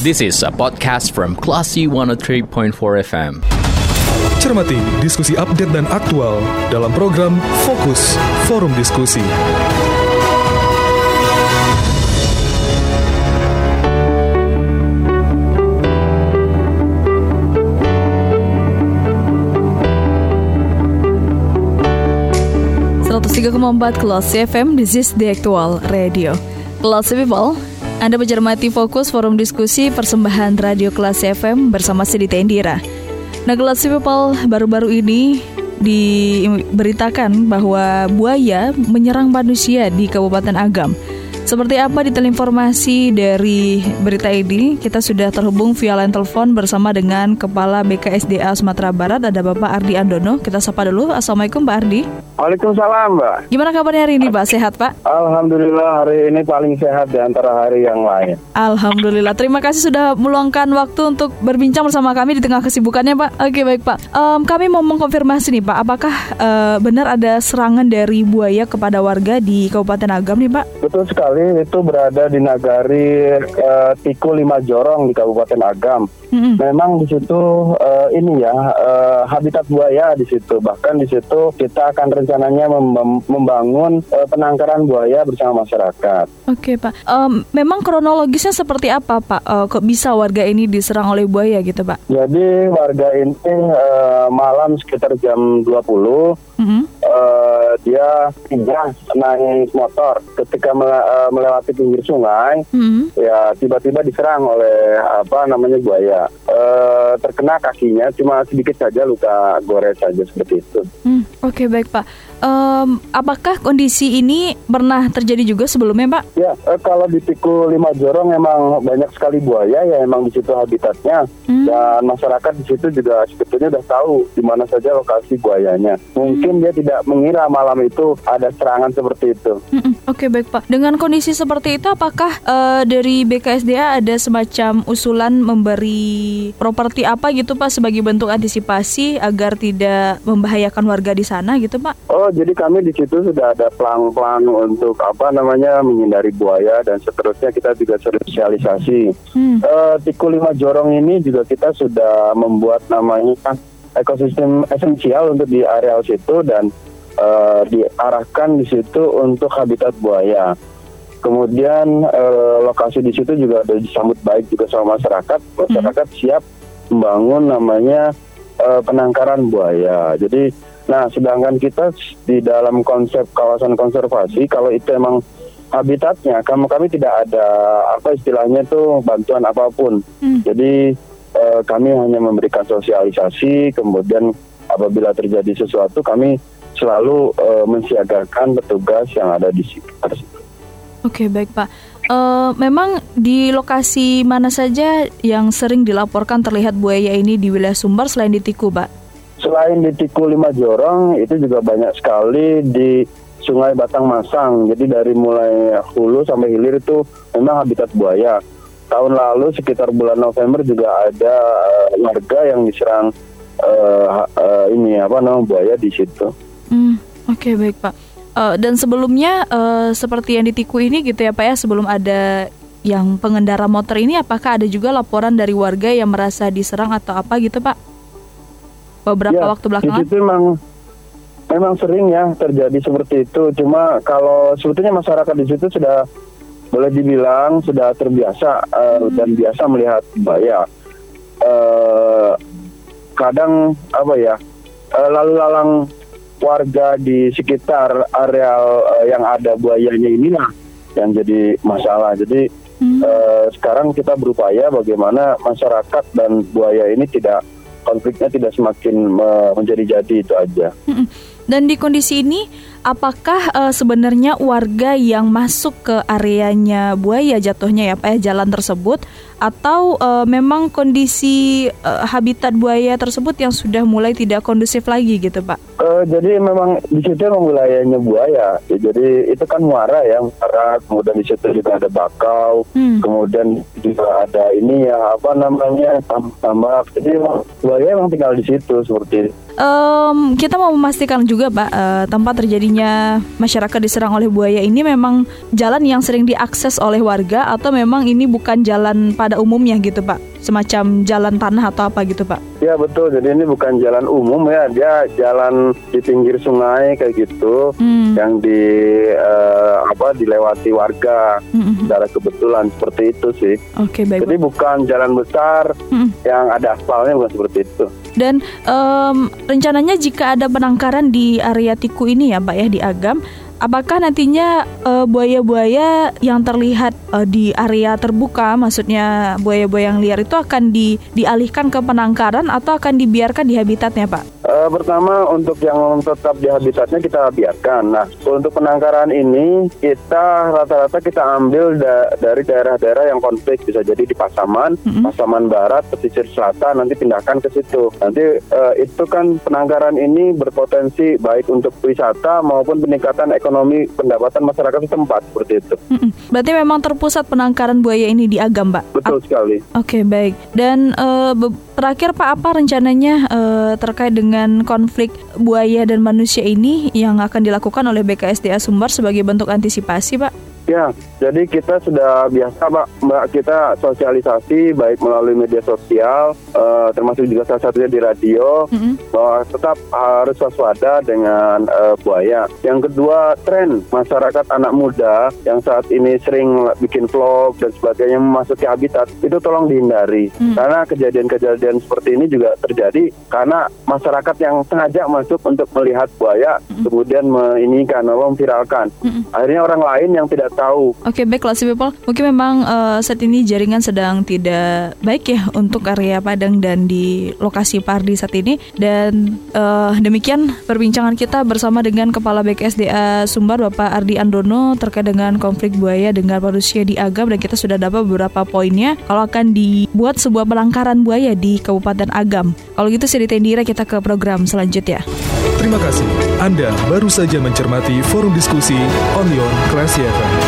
This is a podcast from Classy 103.4 FM. Cermati diskusi update dan aktual dalam program Fokus Forum Diskusi. empat Kelas FM, this is the actual radio. Kelas People, Anda mencermati fokus forum diskusi persembahan Radio Kelas FM bersama Sidi Tendira. Nah, Kelas People baru-baru ini diberitakan bahwa buaya menyerang manusia di Kabupaten Agam. Seperti apa detail informasi dari berita ini? Kita sudah terhubung via line telepon bersama dengan Kepala BKSDA Sumatera Barat, ada Bapak Ardi Andono. Kita sapa dulu. Assalamualaikum Pak Ardi. Waalaikumsalam Mbak. Gimana kabarnya hari ini Pak? Sehat Pak? Alhamdulillah hari ini paling sehat di antara hari yang lain. Alhamdulillah. Terima kasih sudah meluangkan waktu untuk berbincang bersama kami di tengah kesibukannya Pak. Oke baik Pak. Um, kami mau mengkonfirmasi nih Pak, apakah uh, benar ada serangan dari buaya kepada warga di Kabupaten Agam nih Pak? Betul sekali itu berada di nagari uh, Tiku Lima Jorong di Kabupaten Agam. Mm-hmm. Memang di situ uh, ini ya uh, habitat buaya di situ. Bahkan di situ kita akan rencananya mem- membangun uh, penangkaran buaya bersama masyarakat. Oke okay, Pak. Um, memang kronologisnya seperti apa Pak? Uh, kok bisa warga ini diserang oleh buaya gitu Pak? Jadi warga ini uh, malam sekitar jam 20 mm-hmm. uh, dia pindah naik motor ketika melewati pinggir sungai, mm-hmm. ya tiba-tiba diserang oleh apa namanya buaya uh, terkena kakinya cuma sedikit saja luka gores saja seperti itu. Hmm, Oke okay, baik Pak. Um, apakah kondisi ini pernah terjadi juga sebelumnya Pak? Ya uh, kalau di Tiku Lima Jorong memang banyak sekali buaya ya emang di situ habitatnya hmm. dan masyarakat di situ juga sebetulnya sudah tahu di mana saja lokasi buayanya. Mungkin hmm. dia tidak mengira malam itu ada serangan seperti itu. Hmm, Oke okay, baik Pak. Dengan kondisi seperti itu apakah uh, dari BKSDA ada semacam usulan memberi properti apa gitu Pak sebagai bentuk antisipasi agar tidak membahayakan warga di sana gitu Pak? Oh, jadi kami di situ sudah ada plan-plan untuk apa namanya menghindari buaya dan seterusnya kita juga sosialisasi. Hmm. Uh, Tiku Lima Jorong ini juga kita sudah membuat namanya ekosistem esensial untuk di areal situ dan uh, diarahkan di situ untuk habitat buaya. Kemudian eh, lokasi di situ juga ada disambut baik juga sama masyarakat. Masyarakat hmm. siap membangun namanya eh, penangkaran buaya. Jadi, nah sedangkan kita di dalam konsep kawasan konservasi, kalau itu emang habitatnya, kami kami tidak ada apa istilahnya tuh bantuan apa pun. Hmm. Jadi eh, kami hanya memberikan sosialisasi, kemudian apabila terjadi sesuatu kami selalu uh, mensiagakan petugas yang ada di sekitar situ. Oke baik Pak. Uh, memang di lokasi mana saja yang sering dilaporkan terlihat buaya ini di wilayah Sumber selain di Tiku, Pak? Selain di Tiku Lima Jorong, itu juga banyak sekali di Sungai Batang Masang. Jadi dari mulai hulu sampai hilir itu memang habitat buaya. Tahun lalu sekitar bulan November juga ada uh, yang diserang uh, uh, ini apa namanya buaya di situ. Hmm, Oke okay, baik Pak. Uh, dan sebelumnya uh, seperti yang ditiku ini gitu ya Pak ya sebelum ada yang pengendara motor ini apakah ada juga laporan dari warga yang merasa diserang atau apa gitu Pak? Beberapa ya, waktu belakangan? Itu memang memang sering ya terjadi seperti itu. Cuma kalau sebetulnya masyarakat di situ sudah boleh dibilang sudah terbiasa uh, hmm. dan biasa melihat bahaya. Uh, kadang apa ya uh, lalu lalang warga di sekitar areal uh, yang ada buayanya inilah yang jadi masalah. Jadi hmm. uh, sekarang kita berupaya bagaimana masyarakat dan buaya ini tidak konfliknya tidak semakin uh, menjadi-jadi itu aja. Hmm. Dan di kondisi ini, apakah uh, sebenarnya warga yang masuk ke areanya buaya jatuhnya ya Pak ya jalan tersebut atau uh, memang kondisi uh, habitat buaya tersebut yang sudah mulai tidak kondusif lagi gitu Pak? Uh, jadi memang di situ memang wilayahnya buaya, ya, jadi itu kan muara ya, muara kemudian di situ juga ada bakau, hmm. kemudian juga ada ini ya apa namanya tambak, jadi buaya memang tinggal di situ seperti. Um, kita mau memastikan juga Pak uh, tempat terjadinya masyarakat diserang oleh buaya ini memang jalan yang sering diakses oleh warga atau memang ini bukan jalan pada umumnya gitu Pak? Semacam jalan tanah atau apa gitu Pak? Ya betul, jadi ini bukan jalan umum ya, dia jalan di pinggir sungai kayak gitu hmm. yang di uh, apa dilewati warga hmm. secara kebetulan seperti itu sih. Oke okay, baik. Jadi bukan jalan besar hmm. yang ada aspalnya bukan seperti itu. Dan um, rencananya jika ada penangkaran di area Tiku ini ya Pak ya di Agam, apakah nantinya buaya buaya-buaya yang terlihat uh, di area terbuka, maksudnya buaya-buaya yang liar itu akan di, dialihkan ke penangkaran atau akan dibiarkan di habitatnya, Pak? Uh, pertama untuk yang tetap di habitatnya kita biarkan. Nah untuk penangkaran ini kita rata-rata kita ambil da dari daerah-daerah yang konflik bisa jadi di Pasaman, mm-hmm. Pasaman Barat, pesisir selatan nanti pindahkan ke situ. Nanti uh, itu kan penangkaran ini berpotensi baik untuk wisata maupun peningkatan ekonomi pendapatan masyarakat setempat seperti itu. Mm-hmm. Berarti memang terpusat penangkaran buaya ini di Agam, Pak? Betul sekali. Oke okay, baik. Dan uh, terakhir Pak apa rencananya uh, terkait dengan konflik buaya dan manusia ini yang akan dilakukan oleh BKSDA Sumbar sebagai bentuk antisipasi, Pak? Ya, jadi kita sudah biasa Pak, Mbak kita sosialisasi baik melalui media sosial, uh, termasuk juga salah satunya di radio, mm-hmm. bahwa tetap harus waspada dengan uh, buaya. Yang kedua, tren masyarakat anak muda yang saat ini sering bikin vlog dan sebagainya memasuki habitat itu tolong dihindari, mm-hmm. karena kejadian-kejadian seperti ini juga terjadi karena masyarakat yang sengaja masuk untuk melihat buaya, mm-hmm. kemudian menginginkan, memviralkan. Mm-hmm. Akhirnya orang lain yang tidak tahu. Oke, okay, baik classy people. Mungkin memang uh, saat ini jaringan sedang tidak baik ya untuk area Padang dan di lokasi Pardi saat ini. Dan uh, demikian perbincangan kita bersama dengan Kepala BKSDA Sumbar Bapak Ardi Andono terkait dengan konflik buaya dengan manusia di Agam dan kita sudah dapat beberapa poinnya kalau akan dibuat sebuah pelangkaran buaya di Kabupaten Agam. Kalau gitu saya Tendira kita ke program selanjutnya. Terima kasih. Anda baru saja mencermati forum diskusi Onion Classy FM.